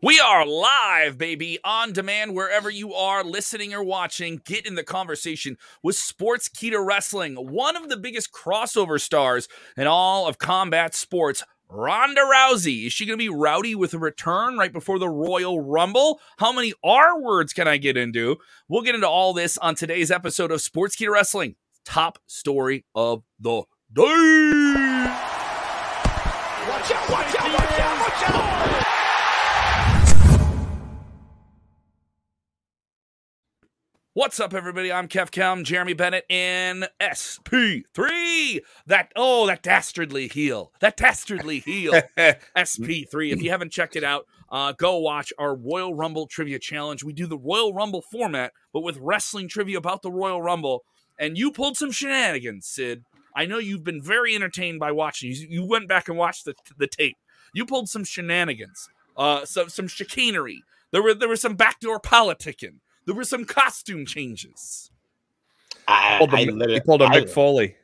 We are live, baby, on demand wherever you are listening or watching. Get in the conversation with Sportskeeda Wrestling, one of the biggest crossover stars in all of combat sports. Ronda Rousey. Is she going to be rowdy with a return right before the Royal Rumble? How many R words can I get into? We'll get into all this on today's episode of Sportskeeda Wrestling. Top story of the day. Watch out, watch out, watch out, watch out! What's up, everybody? I'm Kev Kelm, Jeremy Bennett, and SP3. That oh, that dastardly heel, that dastardly heel, SP3. If you haven't checked it out, uh, go watch our Royal Rumble trivia challenge. We do the Royal Rumble format, but with wrestling trivia about the Royal Rumble. And you pulled some shenanigans, Sid. I know you've been very entertained by watching. You, you went back and watched the the tape. You pulled some shenanigans, uh, some some chicanery. There were there was some backdoor politicking. There were some costume changes. I, Pulled a- I he literally- pulled a I- Mick Foley.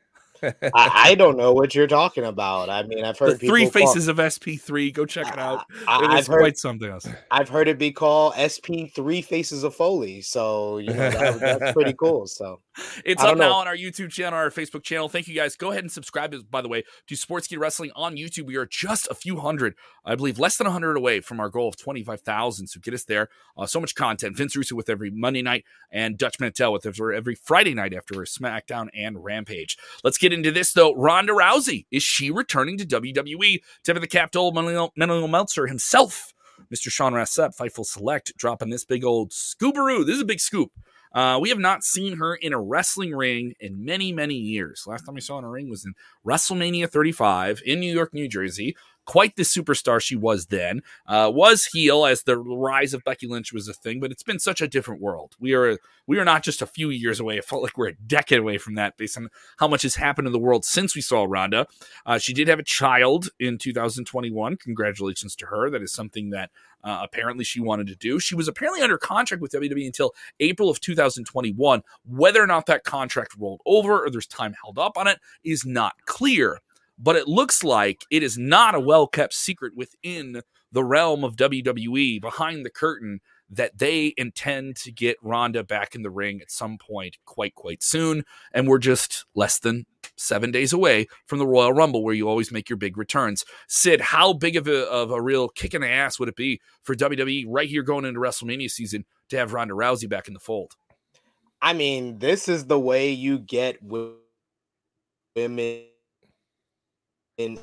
I, I don't know what you're talking about. I mean, I've heard three people call- faces of SP3. Go check it out. I, It have heard quite something else. I've heard it be called SP Three Faces of Foley. So you know that, that's pretty cool. So It's up don't now on our YouTube channel, our Facebook channel. Thank you guys. Go ahead and subscribe, by the way, to Sportskeeda Wrestling on YouTube. We are just a few hundred, I believe, less than 100 away from our goal of 25,000. So get us there. Uh, so much content. Vince Russo with every Monday night and Dutch Mantell with every Friday night after SmackDown and Rampage. Let's get into this, though. Ronda Rousey. Is she returning to WWE? Tip of the cap to old Meltzer himself. Mr. Sean Ross Sapp, Fightful Select, dropping this big old scoobaroo. This is a big scoop. Uh, we have not seen her in a wrestling ring in many, many years. Last time we saw in a ring was in WrestleMania 35 in New York, New Jersey. Quite the superstar she was then. Uh, was heel as the rise of Becky Lynch was a thing, but it's been such a different world. We are we are not just a few years away. It felt like we're a decade away from that, based on how much has happened in the world since we saw Ronda. Uh, she did have a child in 2021. Congratulations to her. That is something that uh, apparently she wanted to do. She was apparently under contract with WWE until April of 2021. Whether or not that contract rolled over or there's time held up on it is not clear. But it looks like it is not a well kept secret within the realm of WWE behind the curtain that they intend to get Ronda back in the ring at some point quite, quite soon. And we're just less than seven days away from the Royal Rumble, where you always make your big returns. Sid, how big of a, of a real kick in the ass would it be for WWE right here going into WrestleMania season to have Ronda Rousey back in the fold? I mean, this is the way you get women in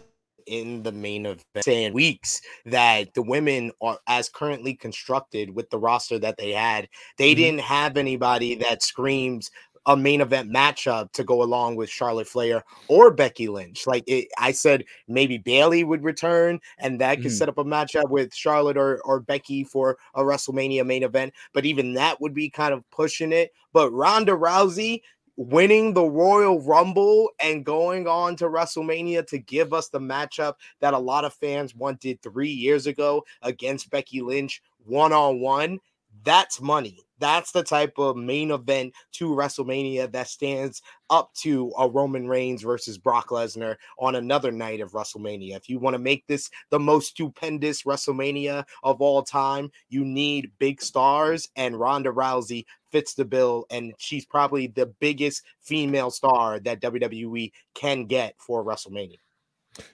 in the main event saying weeks that the women are as currently constructed with the roster that they had they Mhm. didn't have anybody that screams a main event matchup to go along with Charlotte Flair or Becky Lynch. Like it, I said, maybe Bayley would return and that could Mhm. set up a matchup with Charlotte or, or Becky for a WrestleMania main event. But even that would be kind of pushing it. But Ronda Rousey winning the Royal Rumble and going on to WrestleMania to give us the matchup that a lot of fans wanted three years ago against Becky Lynch one on one. That's money. That's the type of main event to WrestleMania that stands up to a Roman Reigns versus Brock Lesnar on another night of WrestleMania. If you want to make this the most stupendous WrestleMania of all time, you need big stars, and Ronda Rousey fits the bill, and she's probably the biggest female star that WWE can get for WrestleMania.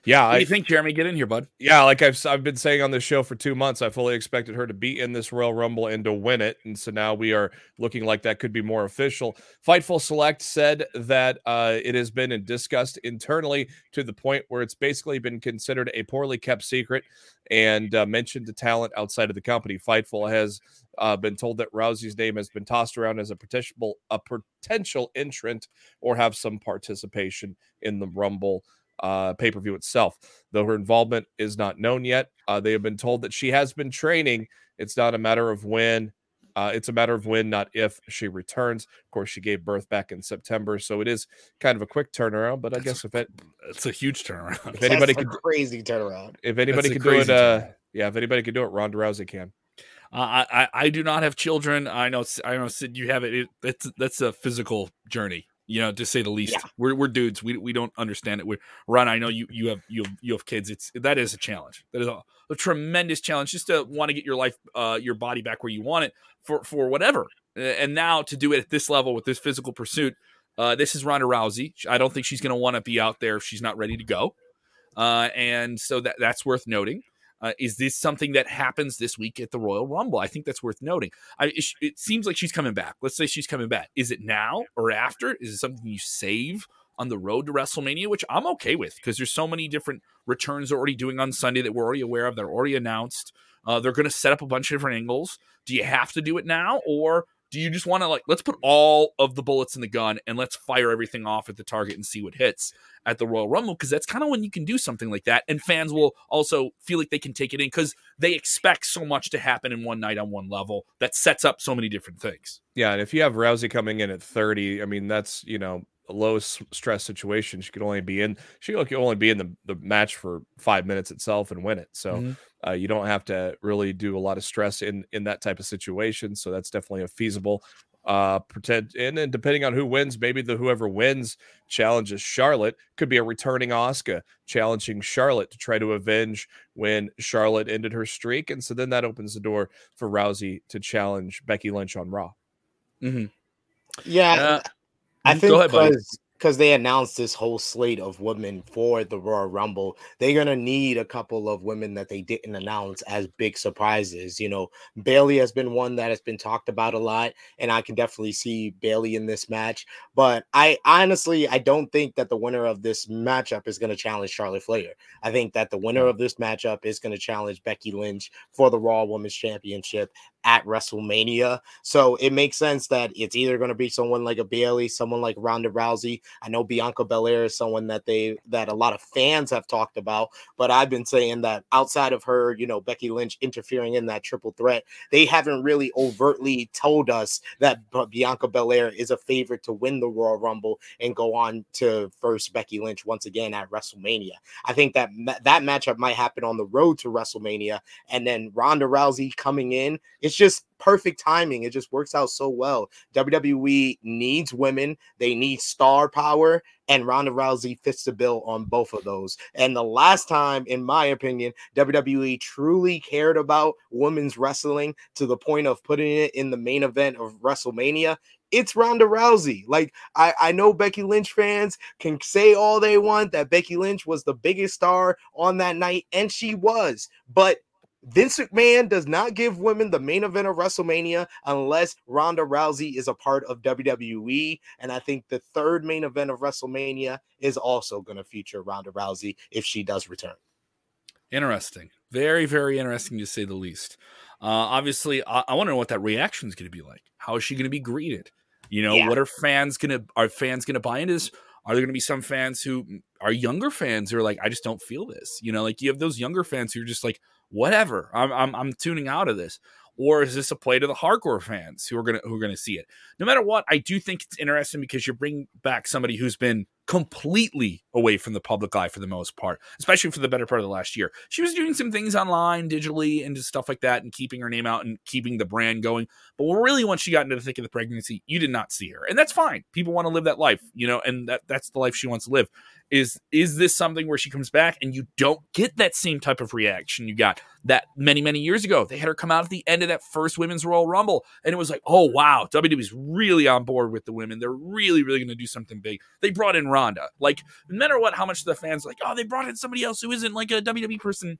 Yeah, What do I, you think, Jeremy? Get in here, bud. yeah, like I've I've been saying on this show for two months, I fully expected her to be in this Royal Rumble and to win it, and so now we are looking like that could be more official. Fightful Select said that uh, it has been discussed internally to the point where it's basically been considered a poorly kept secret and uh, mentioned to talent outside of the company. Fightful has uh, been told that Rousey's name has been tossed around as a potential a potential entrant or have some participation in the Rumble uh, pay per view itself. Though her involvement is not known yet, uh, they have been told that she has been training. It's not a matter of when. Uh, it's a matter of when, not if, she returns. Of course, she gave birth back in September, so it is kind of a quick turnaround. But I guess if it, It's a huge turnaround. if anybody That's a could, crazy turnaround. if anybody a could do it, uh, yeah, if anybody could do it, Ronda Rousey can. Uh, I, I I do not have children. I know I know Sid, you have it. it that's that's a physical journey. You know, to say the least. Yeah. We're we're dudes. We we don't understand it. We're Ron. I know you you have you have, you have kids. It's that is a challenge. That is a, a tremendous challenge just to want to get your life, uh, your body back where you want it for for whatever. And now to do it at this level with this physical pursuit, uh, this is Ronda Rousey. I don't think she's going to want to be out there if she's not ready to go. Uh, and so that that's worth noting. Uh, is this something that happens this week at the Royal Rumble? I think that's worth noting. I, it, it, seems like she's coming back. Let's say she's coming back. Is it now or after? Is it something you save on the road to WrestleMania, which I'm okay with because there's so many different returns they're already doing on Sunday that we're already aware of. They're already announced. Uh, they're going to set up a bunch of different angles. Do you have to do it now, or do you just want to like let's put all of the bullets in the gun and let's fire everything off at the target and see what hits at the Royal Rumble because that's kind of when you can do something like that and fans will also feel like they can take it in cuz they expect so much to happen in one night on one level that sets up so many different things. Yeah, and if you have Rousey coming in at 30, I mean that's, you know, a low stress situation. She could only be in she could only be in the, the match for 5 minutes itself and win it. So mm-hmm. Uh, you don't have to really do a lot of stress in in that type of situation. So that's definitely a feasible uh pretend and then depending on who wins maybe the whoever wins challenges charlotte could be a returning Asuka challenging charlotte to try to avenge when charlotte ended her streak and so then that opens the door for rousey to challenge becky lynch on raw mm-hmm. yeah uh, i mm, think because because they announced this whole slate of women for the Royal Rumble, they're gonna need a couple of women that they didn't announce as big surprises. You know, Bayley has been one that has been talked about a lot, and I can definitely see Bayley in this match. But I honestly, I don't think that the winner of this matchup is gonna challenge Charlotte Flair. I think that the winner of this matchup is gonna challenge Becky Lynch for the Raw Women's Championship, at WrestleMania. So it makes sense that it's either going to be someone like a Bayley, someone like Ronda Rousey. I know Bianca Belair is someone that they that a lot of fans have talked about, but I've been saying that outside of her, you know, Becky Lynch interfering in that triple threat, they haven't really overtly told us that Bianca Belair is a favorite to win the Royal Rumble and go on to first Becky Lynch once again at WrestleMania. I think that that matchup might happen on the road to WrestleMania, and then Ronda Rousey coming in. It's just perfect timing. It just works out so well. WWE needs women, they need star power, and Ronda Rousey fits the bill on both of those. And the last time, in my opinion, WWE truly cared about women's wrestling to the point of putting it in the main event of WrestleMania. It's Ronda Rousey. Like, I, I know Becky Lynch fans can say all they want that Becky Lynch was the biggest star on that night, and she was. But Vince McMahon does not give women the main event of WrestleMania unless Ronda Rousey is a part of WWE. And I think the third main event of WrestleMania is also going to feature Ronda Rousey if she does return. Interesting. Very, very interesting to say the least. Uh, obviously, I, I want to know what that reaction is going to be like. How is she going to be greeted? You know, yeah. what are fans going to, are fans going to buy into this? Are there going to be some fans who are younger fans who are like, I just don't feel this? You know, like you have those younger fans who are just like, whatever. I'm, I'm, I'm tuning out of this. Or is this a play to the hardcore fans who are gonna who are gonna see it? No matter what, I do think it's interesting because you bring back somebody who's been completely away from the public eye for the most part, especially for the better part of the last year. She was doing some things online, digitally, and just stuff like that, and keeping her name out and keeping the brand going. But really, once she got into the thick of the pregnancy, you did not see her, and that's fine. People want to live that life, you know, and that that's the life she wants to live. Is is this something where she comes back and you don't get that same type of reaction you got that many many years ago? They had her come out at the end of that first Women's Royal Rumble, and it was like, oh wow, WWE's really on board with the women. They're really really going to do something big. They brought in Ronda. Like, no matter what, how much the fans like, oh, they brought in somebody else who isn't like a WWE person.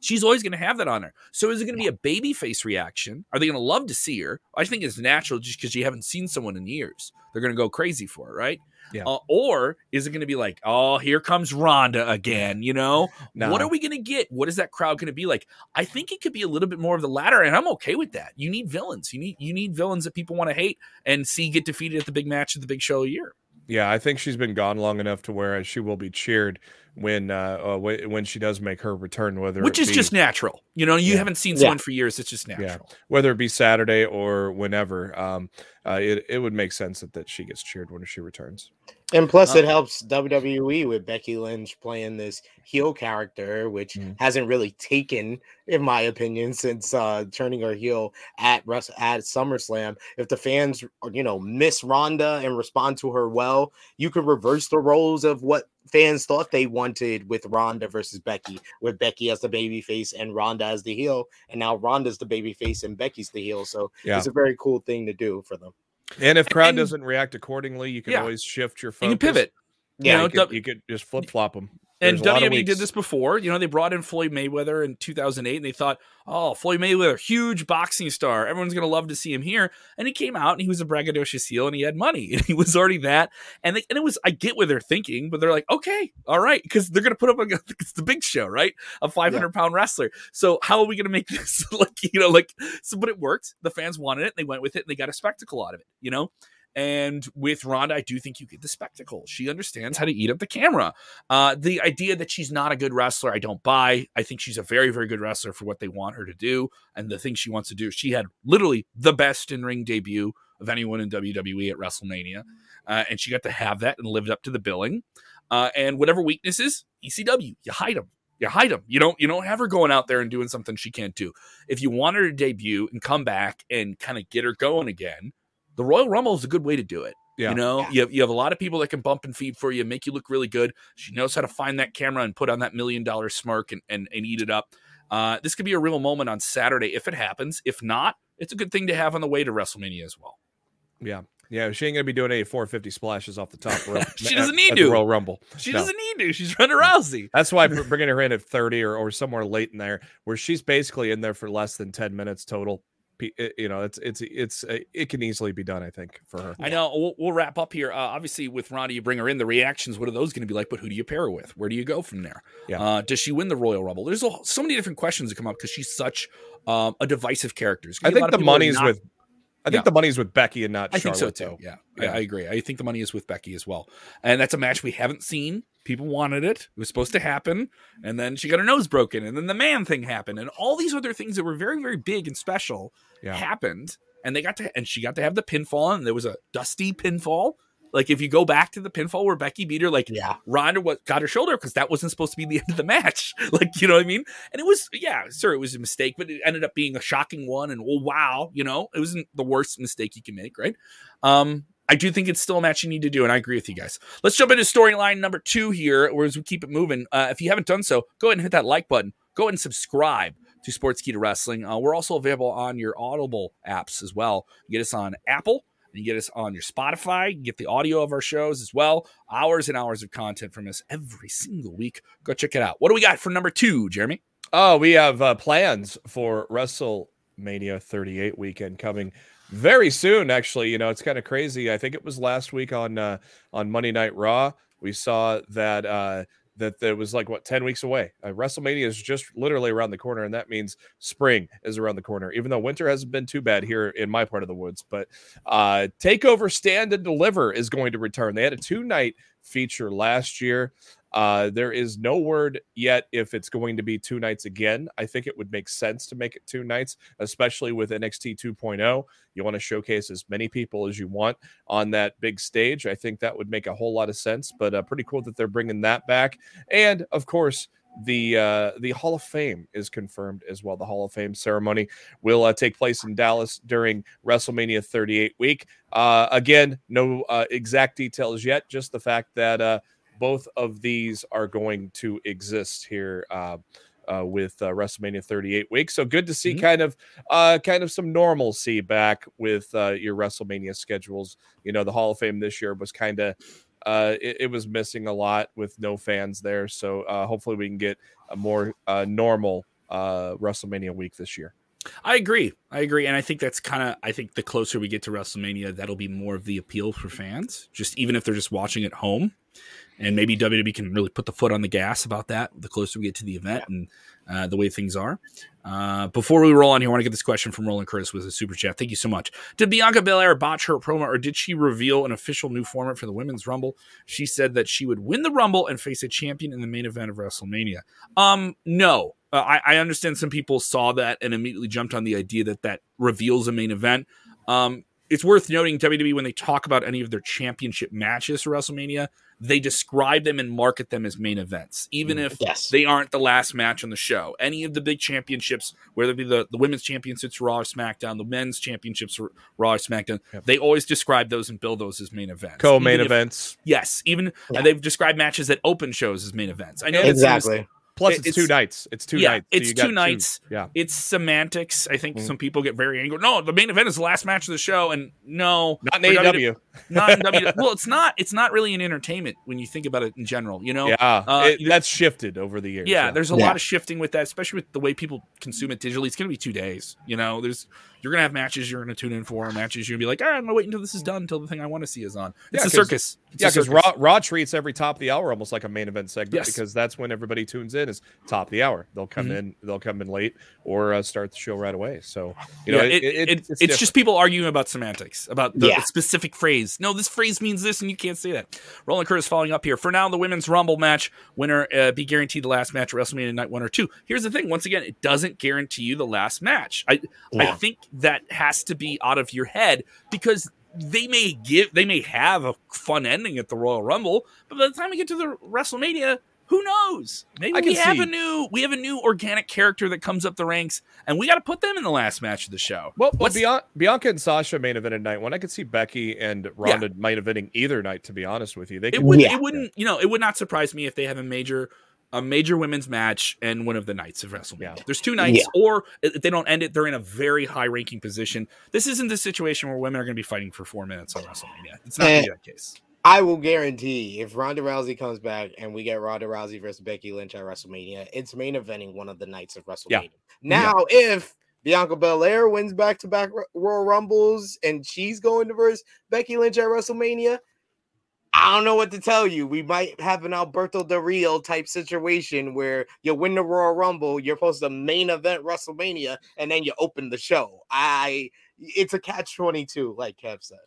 She's always going to have that on her. So is it going to be a baby face reaction? Are they going to love to see her? I think it's natural just because you haven't seen someone in years. They're going to go crazy for it, right? Yeah. Uh, or is it going to be like, oh, here comes Ronda again? You know, no. what are we going to get? What is that crowd going to be like? I think it could be a little bit more of the latter, and I'm okay with that. You need villains. You need you need villains that people want to hate and see get defeated at the big match at the big show a year. Yeah, I think she's been gone long enough to where she will be cheered when uh, uh when she does make her return, whether which is be, just natural. You know, you yeah. haven't seen someone yeah. for years; it's just natural. Yeah. Whether it be Saturday or whenever, um, uh, it it would make sense that, that she gets cheered when she returns. And plus, it um, helps WWE with Becky Lynch playing this heel character, which mm-hmm. hasn't really taken, in my opinion, since uh, turning her heel at Russ at SummerSlam. If the fans, you know, miss Ronda and respond to her well, you could reverse the roles of what fans thought they wanted with Ronda versus Becky, with Becky as the baby face and Ronda as the heel, and now Ronda's the baby face and Becky's the heel. So Yeah. it's a very cool thing to do for them. And if crowd And- doesn't react accordingly, you can Yeah. always shift your You focus. can pivot. Yeah, know, you, could, W- you could just flip flop them. And There's a lot of WWE did this before. You know, they brought in Floyd Mayweather in 2008 and they thought, oh, Floyd Mayweather, huge boxing star. Everyone's going to love to see him here. And he came out and he was a braggadocious heel and he had money and he was already that. And, they, and it was, I get what they're thinking, but they're like, okay, all right, because they're going to put up, a, it's the big show, right? A 500 pound wrestler. So how are we going to make this like, you know, like, so, but it worked. The fans wanted it. They went with it and they got a spectacle out of it, you know? And with Ronda, I do think you get the spectacle. She understands how to eat up the camera. Uh, the idea that she's not a good wrestler, I don't buy. I think she's a very, very good wrestler for what they want her to do and the things she wants to do. She had literally the best in ring debut of anyone in WWE at WrestleMania, uh, and she got to have that and lived up to the billing. Uh, and whatever weaknesses, ECW, you hide them. You hide them. You don't. You don't have her going out there and doing something she can't do. If you want her to debut and come back and kind of get her going again, the Royal Rumble is a good way to do it. Yeah. You know, Yeah. you have, you have a lot of people that can bump and feed for you, make you look really good. She knows how to find that camera and put on that million dollar smirk and, and, and eat it up. Uh, this could be a real moment on Saturday if it happens. If not, it's a good thing to have on the way to WrestleMania as well. Yeah. Yeah. She ain't going to be doing any 450 splashes off the top rope. She doesn't need at the to. Royal Rumble. She No. doesn't need to. She's Ronda Rousey. That's why bringing her in at 30 or, or somewhere late in there, where she's basically in there for less than 10 minutes total. P- it- You know, it's it's it's uh, it can easily be done. I think for her. I know. We'll, we'll wrap up here. Uh, obviously, with Ronda, you bring her in. The reactions, what are those going to be like? But who do you pair her with? Where do you go from there? Yeah. Uh, does she win the Royal Rumble? There's a, so many different questions that come up because she's such um, a divisive character. I gonna be a think the people that money's not- with. I think Yeah. the is with Becky and not I think so too. Yeah, Yeah. I, I agree. I think the money is with Becky as well, and that's a match we haven't seen. People wanted it; it was supposed to happen, and then she got her nose broken, and then the man thing happened, and all these other things that were very, very big and special Yeah. happened, and they got to, and she got to have the pinfall, and there was a dusty pinfall. Like if you go back to the pinfall where Becky beat her, like Yeah. Ronda was, got her shoulder because that wasn't supposed to be the end of the match. Like, you know what I mean? And it was, yeah, sure, it was a mistake, but it ended up being a shocking one. And oh, wow, you know, it wasn't the worst mistake you can make, right? Um, I do think it's still a match you need to do, and I agree with you guys. Let's jump into storyline number two here, whereas we keep it moving. Uh, if you haven't done so, go ahead and hit that like button. Go ahead and subscribe to sports Sportskeeda Wrestling. Uh, we're also available on your Audible apps as well. You get us on Apple, you get us on your Spotify. You get the audio of our shows as well. Hours and hours of content from us every single week. Go check it out. What do we got for number two, Jeremy? Oh, we have uh, plans for WrestleMania 38 weekend coming very soon. Actually, you know, it's kind of crazy. I think it was last week on uh, on Monday Night Raw. We saw that uh, that there was like what 10 weeks away. Uh, WrestleMania is just literally around the corner, and that means spring is around the corner. Even though winter hasn't been too bad here in my part of the woods, but uh, Takeover Stand and Deliver is going to return. They had a two night feature last year. Uh, there is no word yet if it's going to be two nights again. I think it would make sense to make it two nights, especially with NXT 2.0. You want to showcase as many people as you want on that big stage. I think that would make a whole lot of sense. But uh, pretty cool that they're bringing that back. And of course, the uh, the Hall of Fame is confirmed as well. The Hall of Fame ceremony will uh, take place in Dallas during WrestleMania 38 week. Uh, again, no uh, exact details yet. Just the fact that uh, both of these are going to exist here uh, uh, with uh, WrestleMania 38 week. So good to see Mhm. kind of uh, kind of some normalcy back with uh, your WrestleMania schedules. You know, the Hall of Fame this year was kind of uh, it, it was missing a lot with no fans there. So uh, hopefully we can get a more uh, normal uh, WrestleMania week this year. I agree. I agree. And I think that's kind of, I think the closer we get to WrestleMania, that'll be more of the appeal for fans, just even if they're just watching at home. And maybe WWE can really put the foot on the gas about that the closer we get to the event and uh, the way things are. Uh, before we roll on here, I want to get this question from Roland Curtis with a super chat. Thank you so much. Did Bianca Belair botch her promo or did she reveal an official new format for the Women's Rumble? She said that she would win the Rumble and face a champion in the main event of WrestleMania. Um, no. Uh, I, I understand some people saw that and immediately jumped on the idea that that reveals a main event. Um, it's worth noting WWE when they talk about any of their championship matches for WrestleMania, they describe them and market them as main events, even mm, if Yes. they aren't the last match on the show. Any of the big championships, whether it be the, the women's championships Raw or SmackDown, the men's championships Raw or SmackDown, Yep. they always describe those and bill those as main events. Co-main events. Yes, even Yeah. and they've described matches that open shows as main events. I know that seems- exactly. Plus, it's, it's- two nights. It's two yeah, nights. so it's you two got nights. Yeah. it's semantics. I think Mhm. some people get very angry. No, the main event is the last match of the show, and no, Not in for AEW. not in W. Well, it's not. It's not really an entertainment when you think about it in general. You know, Yeah. Uh, it- that's shifted over the years. yeah, there's a Yeah. lot of shifting with that, especially with the way people consume it digitally. It's going to be two days. You know, there's you're going to have matches you're going to tune in for, matches you're going to be like, ah, I'm going to wait until this is done until the thing I want to see is on. It's Yeah, a 'cause- circus. It's Yeah, because. Raw, Raw treats every top of the hour almost like a main event segment Yes. because that's when everybody tunes in is top of the hour. They'll come Mhm. in, they'll come in late or uh, start the show right away. So you know, Yeah, it, it- it- it- it's, it's, just people arguing about semantics, about the Yeah. specific phrase. No, this phrase means this, and you can't say that. Roland Curtis following up here. For now, the women's Rumble match winner uh, be guaranteed the last match at WrestleMania Night One or Two. Here's the thing: once again, it doesn't guarantee you the last match. I I think that has to be out of your head because they may give they may have a fun ending at the Royal Rumble, but by the time we get to the WrestleMania. Who knows? Maybe we have see- a new we have a new organic character that comes up the ranks, and we got to put them in the last match of the show. Well, well Bian- Bianca and Sasha main evented night one. I could see Becky and Ronda main eventing either night. To be honest with you, they It would Yeah. it wouldn't you know it would not surprise me if they have a major a major women's match and one of the nights of WrestleMania. Yeah. There's two nights, Yeah. or if they don't end it, they're in a very high ranking position. This isn't the situation where women are going to be fighting for four minutes on WrestleMania. It's not going to be eh, that case. I will guarantee if Ronda Rousey comes back and we get Ronda Rousey versus Becky Lynch at WrestleMania, it's main eventing one of the nights of WrestleMania. Now, if Bianca Belair wins back to back Royal Rumbles and she's going to verse Becky Lynch at WrestleMania, I don't know what to tell you. We might have an Alberto Del Rio type situation where you win the Royal Rumble, you're supposed to main event WrestleMania, and then you open the show. I it's a catch 22, like Kev said.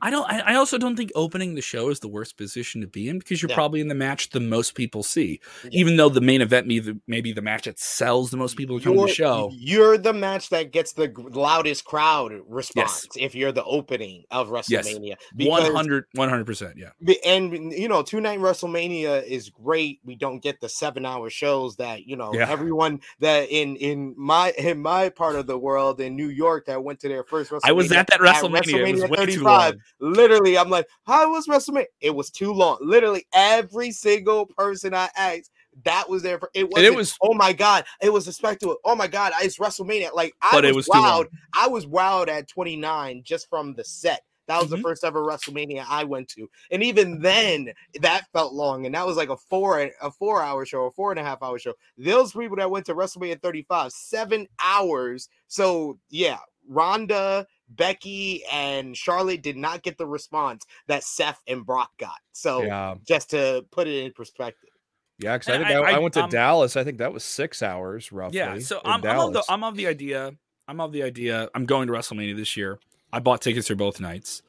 I don't. I, also don't think opening the show is the worst position to be in because you're Yeah. probably in the match the most people see. Yeah. Even though the main event may the, maybe the match that sells the most people to come to the show. You're the match that gets the loudest crowd response if you're the opening of WrestleMania. Because- 100 100%. Yeah. And you know, two night WrestleMania is great. We don't get the seven hour shows that you know Yeah. everyone that in in my in my part of the world in New York that went to their first. WrestleMania I was at that WrestleMania. It was way too long. Literally, I'm like, how was WrestleMania? It was too long. Literally, every single person I asked. That was there for it was it was- oh my god, it was a spectacle. Oh my god, it's WrestleMania. Like I was, it was wowed. I was wowed at 29 just from the set. That was Mhm. the first ever WrestleMania I went to, and even then, that felt long. And that was like a four a four hour show, a four and a half hour show. Those people that went to WrestleMania 35, seven hours. So yeah, Ronda, Becky, and Charlotte did not get the response that Seth and Brock got. So yeah, just to put it in perspective, yeah. Because I think I, I- I, I- went to um, Dallas. I think that was six hours roughly. Yeah, so I'm, I'm of the I'm of the idea. I'm of the idea. I'm going to WrestleMania this year. I bought tickets for both nights.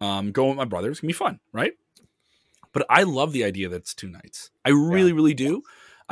Um, going with my brother. It's gonna be fun, right? But I love the idea that it's two nights. I really, really do.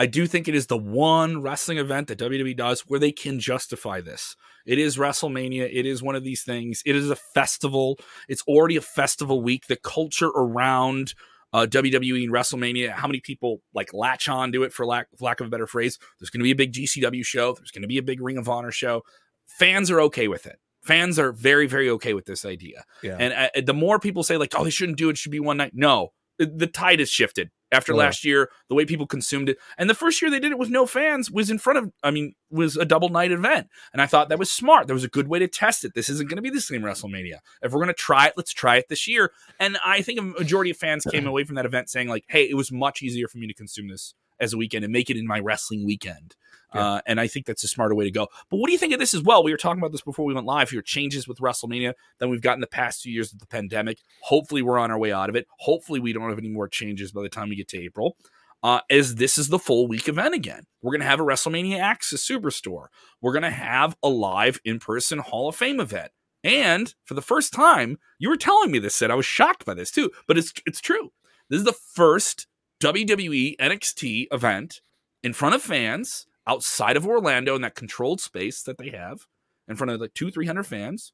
I do think it is the one wrestling event that WWE does where they can justify this. It is WrestleMania. It is one of these things. It is a festival. It's already a festival week. The culture around uh, WWE and WrestleMania, how many people like latch on to it for lack, for lack of a better phrase. There's going to be a big GCW show. There's going to be a big Ring of Honor show. Fans are okay with it. Fans are very, very okay with this idea. yeah. And uh, the more people say like, "Oh, they shouldn't do it. It should be one night." No, the tide has shifted after Oh. last year. The way people consumed it, and the first year they did it with no fans was in front of. I mean, was a double night event, and I thought that was smart. That was a good way to test it. This isn't going to be the same WrestleMania. If we're going to try it, let's try it this year. And I think a majority of fans came away from that event saying like, "Hey, it was much easier for me to consume this as a weekend and make it in my wrestling weekend." Yeah. Uh, and I think that's a smarter way to go. But what do you think of this as well? We were talking about this before we went live here. Changes with WrestleMania than we've gotten the past two years of the pandemic. Hopefully, we're on our way out of it. Hopefully, we don't have any more changes by the time we get to April. Uh, as this is the full week event again, we're going to have a WrestleMania Access Superstore. We're going to have a live in person Hall of Fame event. And for the first time, you were telling me this, Sid. I was shocked by this too, but it's it's true. This is the first WWE NXT event in front of fans outside of Orlando in that controlled space that they have in front of like two, three hundred fans.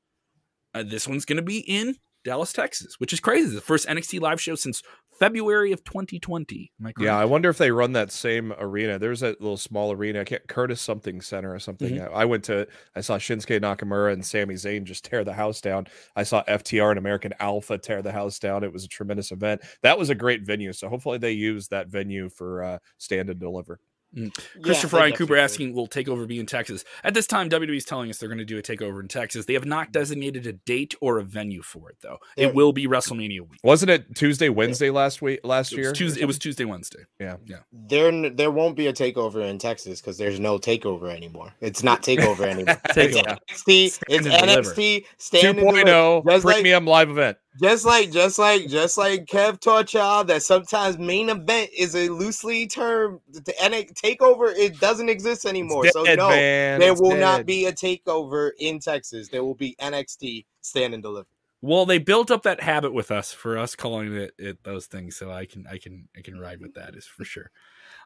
Uh, this one's going to be in Dallas, Texas, which is crazy. The first NXT live show since February of 2020. I? Yeah, I wonder if they run that same arena. There's that little small arena, I can't Curtis something center or something. Mm-hmm. I went to I saw Shinsuke Nakamura and Sami Zayn just tear the house down. I saw FTR and American Alpha tear the house down. It was a tremendous event. That was a great venue. So hopefully they use that venue for uh stand and deliver. Mm. Christopher Yeah, Ryan Cooper asking, "Will Takeover be in Texas?" At this time, WWE is telling us they're going to do a Takeover in Texas. They have not mm. designated a date or a venue for it, though. There- It will be WrestleMania week. Wasn't it Tuesday, Wednesday last week last It year? Tuesday. It was Tuesday, Wednesday. Yeah. Yeah. There, there won't be a takeover in Texas because there's no takeover anymore. It's not takeover anymore. it's NXT. Stand It's. NXT. Stand 2.0 Just like- premium live event. Just like, just like, just like Kev taught y'all that sometimes main event is a loosely term. and NXT takeover it doesn't exist anymore. It's so no, man. there It's will not be a takeover in Texas. There will be NXT stand and deliver. Well, they built up that habit with us for us calling it, it those things, so I can I can I can ride with that is for sure.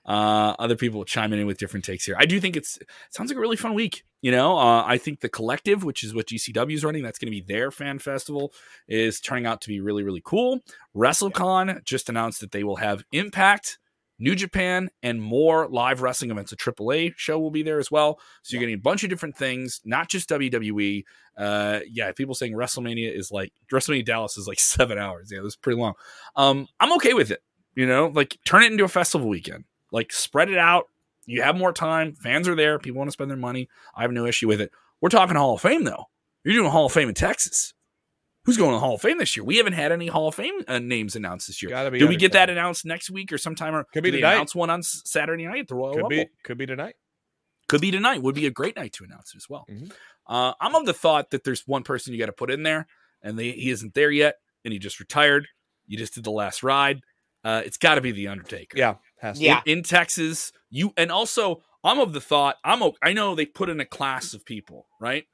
Uh, other people chiming in with different takes here. I do think it's it sounds like a really fun week. You know, uh, I think the collective, which is what GCW is running, that's going to be their fan festival, is turning out to be really really cool. WrestleCon just announced that they will have Impact, New Japan, and more live wrestling events. A AAA show will be there as well. So you're getting a bunch of different things, not just WWE. Uh, yeah, people saying WrestleMania is like WrestleMania Dallas is like seven hours. Yeah, that's pretty long. Um, I'm okay with it. You know, like turn it into a festival weekend. Like spread it out. You have more time. Fans are there. People want to spend their money. I have no issue with it. We're talking Hall of Fame though. You're doing Hall of Fame in Texas. Who's going to the Hall of Fame this year? We haven't had any Hall of Fame uh, names announced this year. Gotta be Do we get that announced next week or sometime? Or Could be tonight. announce one on Saturday night at the Royal Could Rumble? be could be tonight. Could be tonight. Would be a great night to announce it as well. Mhm. Uh, I'm of the thought that there's one person you got to put in there, and they, he isn't there yet, and he just retired. You just did the last ride. Uh, it's got to be the Undertaker. Yeah, has to. Yeah. in Texas. You and also I'm of the thought I'm o- I know they put in a class of people right,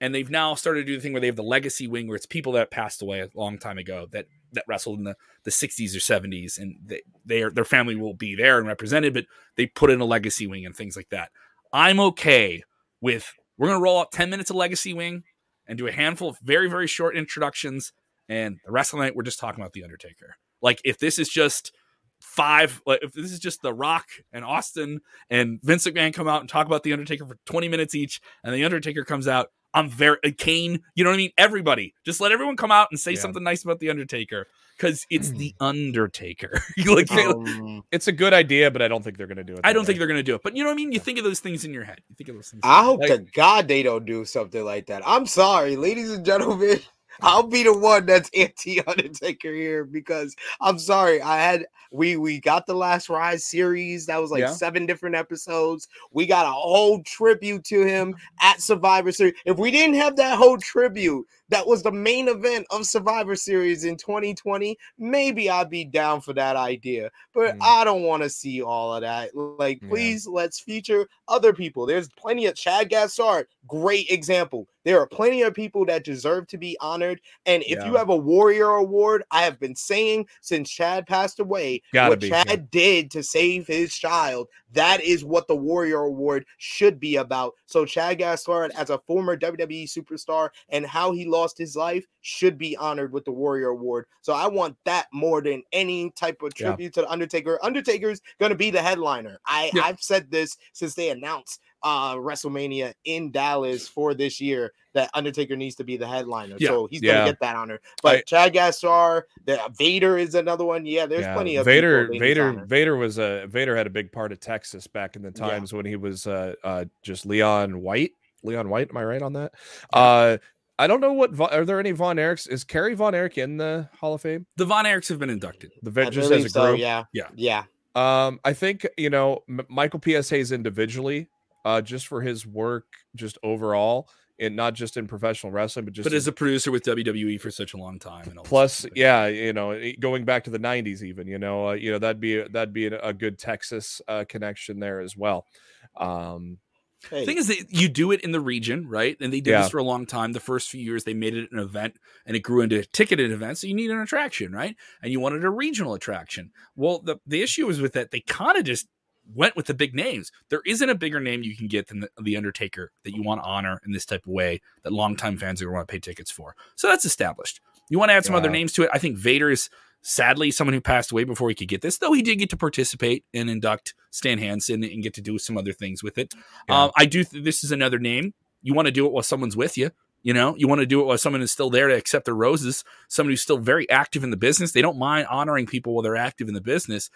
and they've now started to do the thing where they have the legacy wing where it's people that passed away a long time ago that that wrestled in the, the 60s or 70s and they their their family will be there and represented, but they put in a legacy wing and things like that. I'm okay with we're gonna roll out 10 minutes of legacy wing and do a handful of very very short introductions and the rest of the night we're just talking about the Undertaker. Like if this is just five like if this is just the rock and austin and vince mcmahon come out and talk about the undertaker for 20 minutes each and the undertaker comes out i'm very uh, kane you know what i mean everybody just let everyone come out and say Yeah. something nice about the undertaker because it's the undertaker like Um, It's a good idea, but I don't think they're going to do it. i don't way. think they're gonna do it but you know what i mean you think of those things in your head you think of those things I hope Like- to God they don't do something like that. I'm sorry, ladies and gentlemen. I'll be the one that's anti Undertaker here because I'm sorry. I had we we got the last ride series that was like Yeah. seven different episodes. We got a whole tribute to him at Survivor Series. If we didn't have that whole tribute, that was the main event of Survivor Series in 2020. Maybe I'd be down for that idea, but Mm. I don't want to see all of that. Like, Yeah. please let's feature other people. There's plenty of Chad Gaspard, great example. There are plenty of people that deserve to be honored. And if you have a Warrior Award, I have been saying since Chad passed away, Gotta what be, Chad yeah. did to save his child. That is what the Warrior Award should be about. So Chad Gaspard, as a former WWE superstar, and how he lost his life, should be honored with the Warrior Award. So I want that more than any type of Yeah. tribute to the Undertaker. Undertaker's gonna be the headliner. I Yeah. I've said this since they announced uh WrestleMania in Dallas for this year that Undertaker needs to be the headliner. Yeah. So he's Yeah. gonna get that honor. But I- Chad Gaspard, the Vader is another one. Yeah, there's Yeah, plenty of Vader. people they need to Vader. Vader was a Vader had a big part of Texas back in the Yeah. times when he was uh, uh, just Leon White. Leon White, am I right on that? Uh, I don't know what are there any Von Erichs? Is Kerry Von Erich in the Hall of Fame? the von erichs have been inducted The I vet just as believe a so, group. yeah, Yeah. yeah. Um, I think you know M- Michael P.S. Hayes individually, uh, just for his work, just overall, and not just in professional wrestling, but just but in- as a producer with wwe for such a long time and all plus yeah you know going back to the 90s even you know uh, you know that'd be that'd be a, a good texas uh, connection there as well um Hey, thing is that you do it in the region, right? And they did Yeah. this for a long time. The first few years, they made it an event, and it grew into a ticketed event. So you need an attraction, right? And you wanted a regional attraction. Well, the the issue is with that they kind of just went with the big names. There isn't a bigger name you can get than the, the Undertaker that you want to honor in this type of way that longtime fans are going to want to pay tickets for. So that's established. You want to add some other names to it. I think Vader is sadly someone who passed away before he could get this, though he did get to participate and induct Stan Hansen and get to do some other things with it. Yeah. Um, I do. Th- this is another name. You want to do it while someone's with you. You know, you want to do it while someone is still there to accept their roses. Someone who's still very active in the business. They don't mind honoring people while they're active in the business.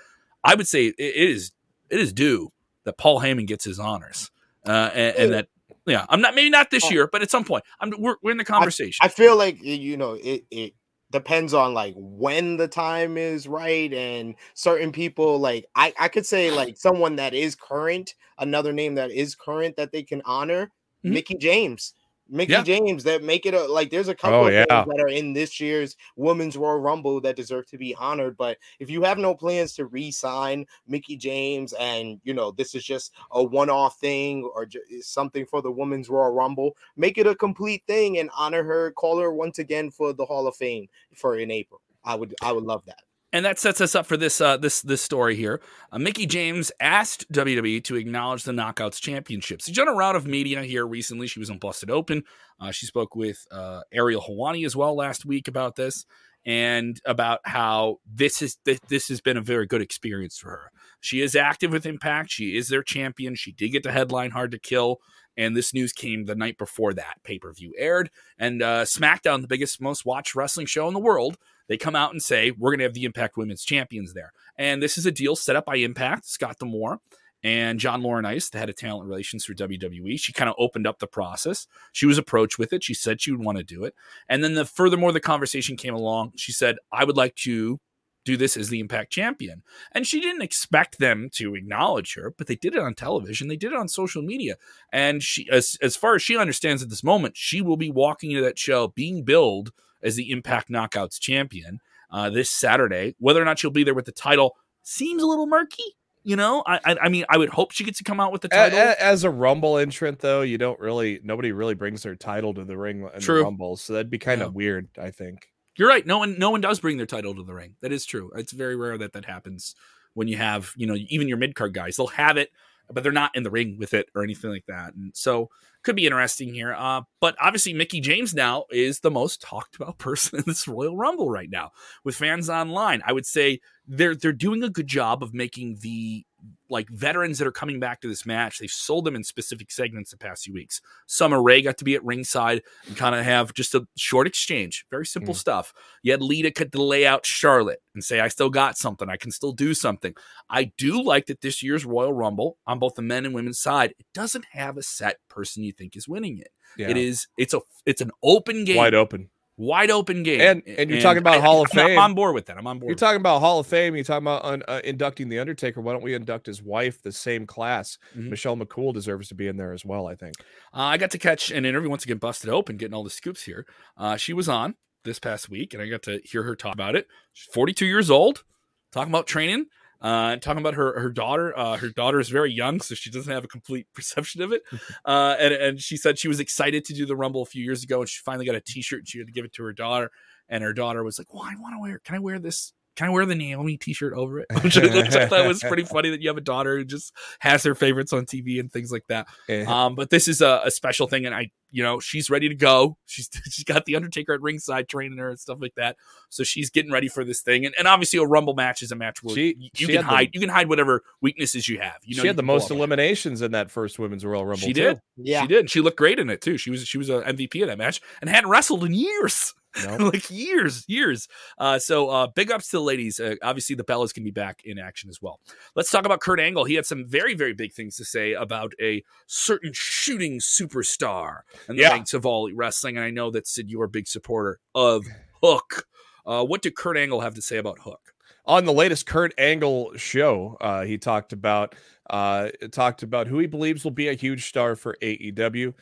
I would say it, it is it is due that Paul Heyman gets his honors, uh, and, and that yeah, I'm not maybe not this year, but at some point, I'm we're, we're in the conversation. I feel like you know it. It depends on like when the time is right and certain people like I I could say like someone that is current, another name that is current that they can honor, Mhm. Mickie James. Mickie Yeah. James that make it a like there's a couple Oh, of yeah. that are in this year's women's Royal Rumble that deserve to be honored. But if you have no plans to re-sign Mickie James and you know this is just a one-off thing or something for the women's Royal Rumble, make it a complete thing and honor her, call her once again for the Hall of Fame for in April. I would I would love that. And that sets us up for this uh, this this story here. Uh, Mickie James asked WWE to acknowledge the Knockouts Championships. She's done a round of media here recently. She was on Busted Open. Uh, she spoke with uh, Ariel Helwani as well last week about this and about how this is this, this has been a very good experience for her. She is active with Impact. She is their champion. She did get the headline Hard to Kill. And this news came the night before that pay per view aired. And uh, SmackDown, the biggest, most watched wrestling show in the world, they come out and say we're going to have the Impact Women's Champions there, and this is a deal set up by Impact, Scott D'Amore, and John Laurinaitis, the head of talent relations for WWE. She kind of opened up the process. She was approached with it. She said she would want to do it, and then the furthermore the conversation came along. She said, "I would like to." Do this as the Impact champion. And she didn't expect them to acknowledge her, but they did it on television. They did it on social media. And she, as, as far as she understands at this moment, she will be walking into that show being billed as the Impact Knockouts champion uh, this Saturday. Whether or not she'll be there with the title seems a little murky. You know, I, I, I mean, I would hope she gets to come out with the title. a- As a Rumble entrant, though, you don't really nobody really brings their title to the ring in True. the Rumble, so that'd be kind Yeah. of weird. I think. You're right. No one, no one does bring their title to the ring. That is true. It's very rare that that happens when you have, you know, even your mid card guys. They'll have it, but they're not in the ring with it or anything like that. And so, could be interesting here. Uh, but obviously, Mickie James now is the most talked about person in this Royal Rumble right now with fans online. I would say they're they're doing a good job of making the like veterans that are coming back to this match. They've sold them in specific segments the past few weeks. Summer Rae got to be at ringside and kind of have just a short exchange, very simple Mm. stuff. You had Lita could lay out Charlotte and say, I still got something. I can still do something. I do like that this year's Royal Rumble on both the men and women's side, it doesn't have a set person you think is winning it. Yeah. It is it's a it's an open game, wide open. Wide open game. And- and you're talking about I- Hall of I'm- Fame. I'm on board with that. I'm on board. You're talking about Hall of Fame. You're talking about un, uh, inducting the Undertaker. Why don't we induct his wife, the same class? Mhm. Michelle McCool deserves to be in there as well. I think. Uh, I got to catch an interview once again, busted open, getting all the scoops here. Uh, she was on this past week, and I got to hear her talk about it. She's 42 years old, talking about training, uh, talking about her her daughter. Uh, her daughter is very young, so she doesn't have a complete perception of it. Uh, and and she said she was excited to do the Rumble a few years ago, and she finally got a T-shirt, and she had to give it to her daughter. And her daughter was like, "Well, I want to wear. Can I wear this?" Can I wear the Naomi T-shirt over it? Which I, which I thought was pretty funny that you have a daughter who just has her favorites on TV and things like that. Eh, Um, but this is a, a special thing, and I, you know, she's ready to go. She's she's got the Undertaker at ringside training her and stuff like that. So she's getting ready for this thing, and, and obviously a Rumble match is a match where She- you, she can had the- hide you can hide whatever weaknesses you have. You know, she you had the most up on it. eliminations in that first Women's Royal Rumble. She too. did. Yeah. She did. She looked great in it too. She was she was a MVP of that match and hadn't wrestled in years. No. like years, years. Uh, so uh, big ups to the ladies. Uh, obviously, the Bellas can be back in action as well. Let's talk about Kurt Angle. He had some very, very big things to say about a certain shooting superstar in the Yeah. ranks of all wrestling. And I know that Sid, you're a big supporter of Hook. Uh, what did Kurt Angle have to say about Hook? on the latest Kurt Angle show, uh, he talked about uh, talked about who he believes will be a huge star for AEW,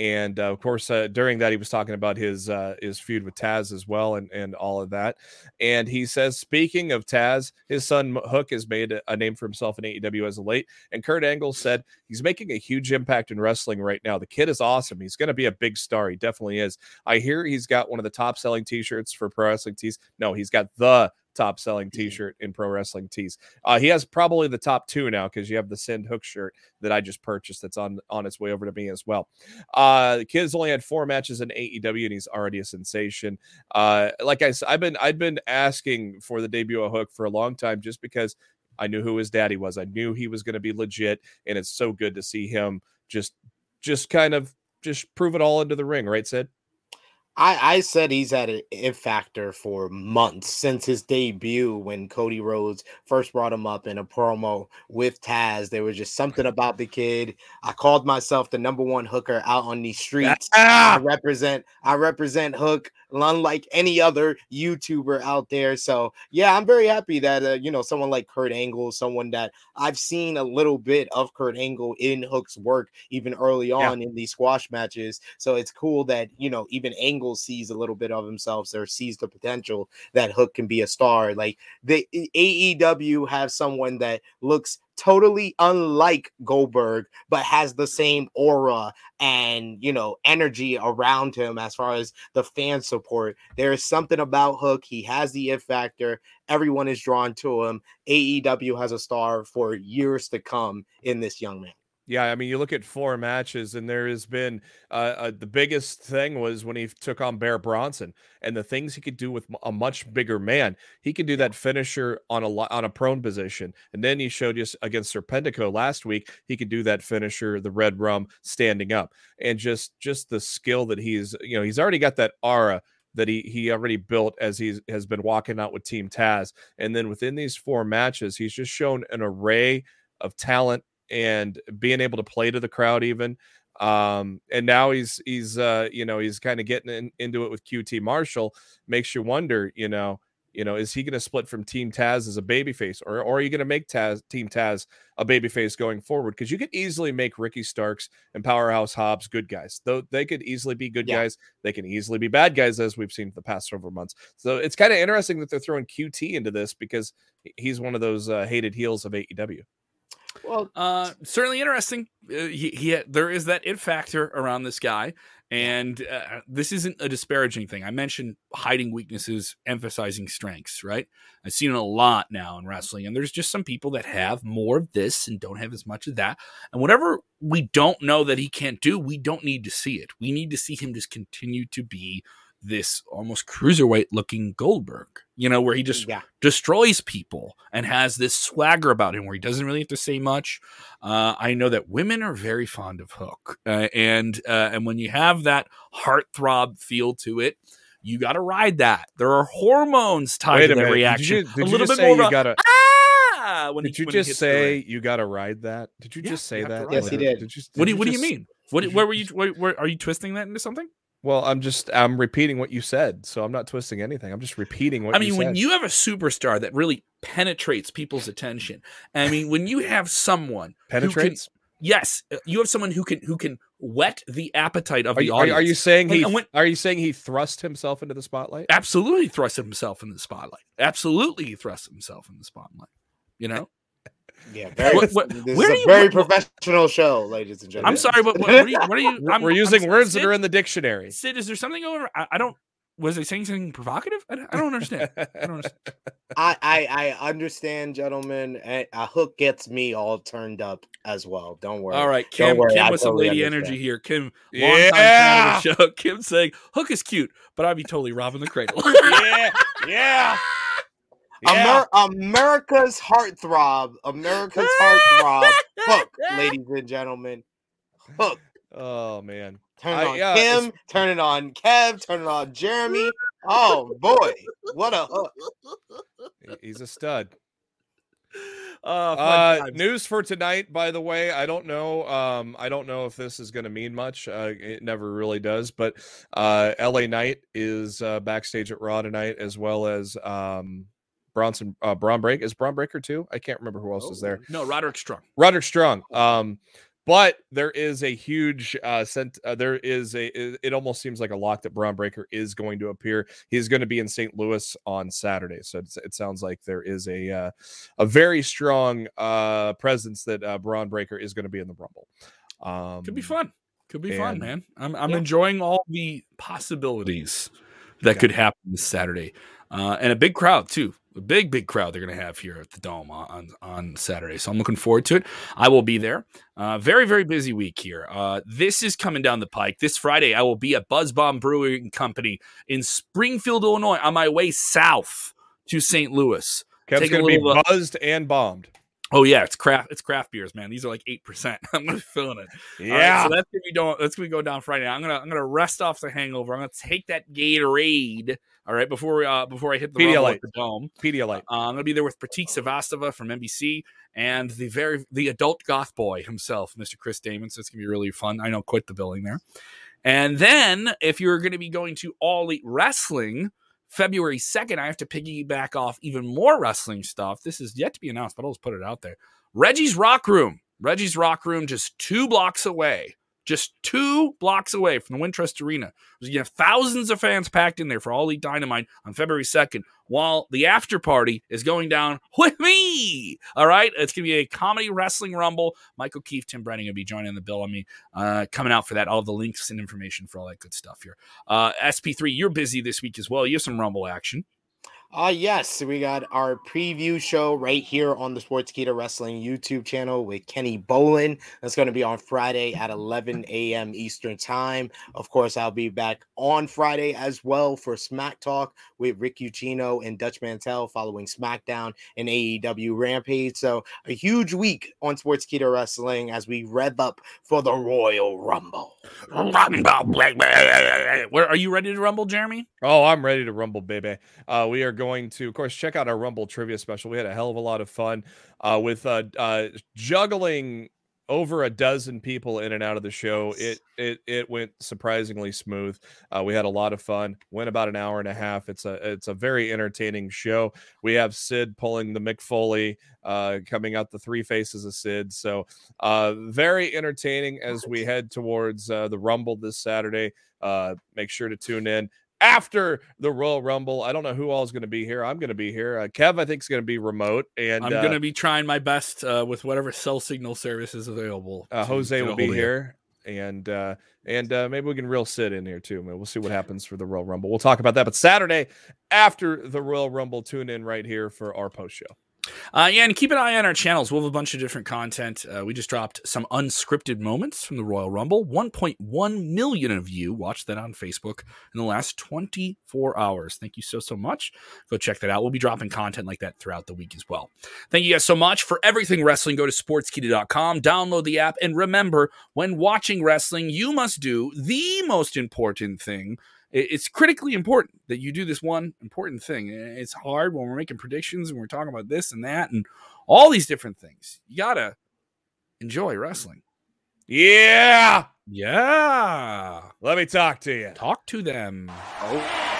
and uh, of course uh, during that he was talking about his uh, his feud with Taz as well, and and all of that. And he says, speaking of Taz, his son Hook has made a, name for himself in AEW as of late, and Kurt Angle said he's making a huge impact in wrestling right now. The kid is awesome. He's going to be a big star. He definitely is. I hear he's got one of the top selling T-shirts for pro wrestling tees. No, he's got the top selling T-shirt in pro wrestling tees. Uh, he has probably the top two now because you have the Send Hook shirt that I just purchased that's on on its way over to me as well. Uh, the kid's only had four matches in AEW and he's already a sensation. Uh, like I said, I've been I've been asking for the debut of Hook for a long time just because I knew who his daddy was. I knew he was going to be legit, and it's so good to see him just just kind of just prove it all into the ring, right, Sid? I, I said he's had an it factor for months since his debut when Cody Rhodes first brought him up in a promo with Taz. There was just something about the kid. I called myself the number one hooker out on these streets. I represent I represent Hook unlike any other YouTuber out there. So yeah, I'm very happy that uh, you know someone like Kurt Angle, someone that I've seen a little bit of Kurt Angle in Hook's work even early on yeah. in these squash matches. So it's cool that you know even Angle sees a little bit of himself or sees the potential that Hook can be a star. Like the AEW have someone that looks totally unlike Goldberg, but has the same aura and you know energy around him as far as the fan support. There is something about Hook. He has the it factor. Everyone is drawn to him. AEW has a star for years to come in this young man. Yeah, I mean, you look at four matches, and there has been uh, uh, the biggest thing was when he took on Bear Bronson, and the things he could do with a much bigger man. He could do that finisher on a on a prone position, and then he showed us against Serpentico last week. He could do that finisher, the Red Rum, standing up, and just just the skill that he's you know he's already got that aura that he he already built as he has been walking out with Team Taz, and then within these four matches, he's just shown an array of talent and being able to play to the crowd even um and now he's he's uh you know he's kind of getting in, into it with QT Marshall makes you wonder you know you know is he going to split from team Taz as a babyface or, or are you going to make Taz team Taz a babyface going forward? Because you could easily make Ricky Starks and Powerhouse Hobbs good guys though they could easily be good yeah. guys they can easily be bad guys as we've seen for the past several months. So it's kind of interesting that they're throwing QT into this because he's one of those uh, hated heels of AEW well, uh, certainly interesting. Uh, he, he there is that it factor around this guy, and uh, this isn't a disparaging thing. I mentioned hiding weaknesses, emphasizing strengths. Right? I've seen it a lot now in wrestling, and there's just some people that have more of this and don't have as much of that. And whatever we don't know that he can't do, we don't need to see it. We need to see him just continue to be this almost cruiserweight looking Goldberg, you know, where he just yeah. destroys people and has this swagger about him where he doesn't really have to say much. Uh, I know that women are very fond of Hook, uh, and uh, and when you have that heartthrob feel to it, you got to ride that. There are hormones tied to that reaction. Did you, did a little bit more. You gotta, ah! When did he, you just say you got to ride that? Did you yeah, just say that? Yes, he did. did, you, did what do you, What do you mean? What, where were you? Where, where, are you twisting that into something? Well, I'm just I'm repeating what you said, so I'm not twisting anything. I'm just repeating what I mean. You when you have a superstar that really penetrates people's attention, I mean, when you have someone penetrates, can, yes, uh, you have someone who can who can whet the appetite of are the you, audience. Are you saying he? When, are you saying he thrust himself into the spotlight? Absolutely, thrust himself in the spotlight. Absolutely, he thrust himself in the spotlight. You know. Yeah, very, what, what, this is a you, very what, professional show, ladies and gentlemen. I'm sorry, but what, are you? What are you I'm, We're using I'm, words Sid, that are in the dictionary. Sid, is there something over? I, I don't. Was they saying something provocative? I, I don't understand. I don't understand. I, I, I understand, gentlemen. A hook gets me all turned up as well. Don't worry. All right, Kim. Worry, Kim with some lady understand. energy here. Kim, long yeah. time fan of the show. Kim saying Hook is cute, but I'd be totally robbing the cradle. yeah, yeah. Yeah. Amer- America's heartthrob, America's heartthrob, Hook, ladies and gentlemen, Hook. Oh man, turn it on yeah, Kim, it's... turn it on Kev, turn it on Jeremy. Oh boy, what a hook! He's a stud. Uh, uh news for tonight, by the way. I don't know. Um, I don't know if this is going to mean much. Uh, it never really does. But uh, LA Knight is uh, backstage at Raw tonight, as well as um, Bronson uh Bron Break is Bron Breakker too. I can't remember who else oh, is there. No, Roderick Strong. Roderick Strong. Um, but there is a huge uh sent uh, there is a it, it, almost seems like a lock that Bron Breakker is going to appear. He's going to be in St. Louis on Saturday. So it sounds like there is a uh, a very strong uh presence that uh Bron Breakker is going to be in the Rumble. Um could be fun. Could be and, fun, man. I'm I'm yeah. enjoying all the possibilities that yeah. could happen this Saturday. Uh, and a big crowd too. A big, big crowd they're going to have here at the Dome on, on Saturday. So I'm looking forward to it. I will be there. Uh, very, very busy week here. Uh, this is coming down the pike. This Friday, I will be at Buzz Bomb Brewing Company in Springfield, Illinois, on my way south to St. Louis. Kev's going to be uh, buzzed and bombed. Oh yeah, it's craft. It's craft beers, man. These are like eight percent. I'm gonna be feeling it. All right, so that's gonna be doing. That's gonna be going down Friday. I'm gonna I'm gonna rest off the hangover. I'm gonna take that Gatorade. All right, before we uh before I hit the, Pedialyte. the dome. Pedialyte. Uh, I'm gonna be there with Pratik Savastava from NBC and the very the adult goth boy himself, Mr. Chris Damon. So it's gonna be really fun. I know, quit the billing there. And then if you're gonna be going to All Elite Wrestling. February 2nd, I have to piggyback off even more wrestling stuff. This is yet to be announced, but I'll just put it out there. Reggie's Rock Room. Reggie's Rock Room, just two blocks away. Just two blocks away from the Wintrust Arena. You have thousands of fans packed in there for All Elite Dynamite on February 2nd, while the after party is going down with me. All right. It's going to be a comedy wrestling rumble. Michael Keefe, Tim Brennan to be joining the bill on me, uh, coming out for that. All the links and information for all that good stuff here. Uh, SP3, you're busy this week as well. You have some rumble action. Uh yes, we got our preview show right here on the Sportskeeda Wrestling YouTube channel with Kenny Bolin. That's going to be on Friday at 11 a.m. Eastern Time. Of course, I'll be back on Friday as well for Smack Talk with Rick Ucchino and Dutch Mantell following SmackDown and AEW Rampage. So a huge week on Sportskeeda Wrestling as we rev up for the Royal Rumble. Where are you ready to rumble, Jeremy? Oh, I'm ready to rumble, baby. Uh, we are going to, of course, check out our Rumble trivia special. We had a hell of a lot of fun uh, with uh, uh, juggling over a dozen people in and out of the show. It it it went surprisingly smooth. Uh, we had a lot of fun. Went about an hour and a half. It's a it's a very entertaining show. We have Sid pulling the Mick Foley, uh, coming out the three faces of Sid. So uh, very entertaining as we head towards uh, the Rumble this Saturday. Uh, make sure to tune in after the Royal Rumble. I don't know who all is going to be here. I'm going to be here. Uh, Kev, I think, is going to be remote, and I'm uh, going to be trying my best uh, with whatever cell signal service is available. uh, Jose will be here, and uh, and uh, maybe we can real sit in here too. We'll see what happens for the Royal Rumble. We'll talk about that. But Saturday after the Royal Rumble, tune in right here for our post show. Uh, yeah, and keep an eye on our channels. We'll have a bunch of different content. Uh, we just dropped some unscripted moments from the Royal Rumble. 1.1 million of you watched that on Facebook in the last 24 hours. Thank you so, so much. Go check that out. We'll be dropping content like that throughout the week as well. Thank you guys so much for everything wrestling. Go to sportskeeda.com, download the app, and remember when watching wrestling, you must do the most important thing it's critically important that you do this one important thing. It's hard when we're making predictions and we're talking about this and that and all these different things. You gotta enjoy wrestling. Yeah, Yeah. let me talk to you. Talk to them. Oh.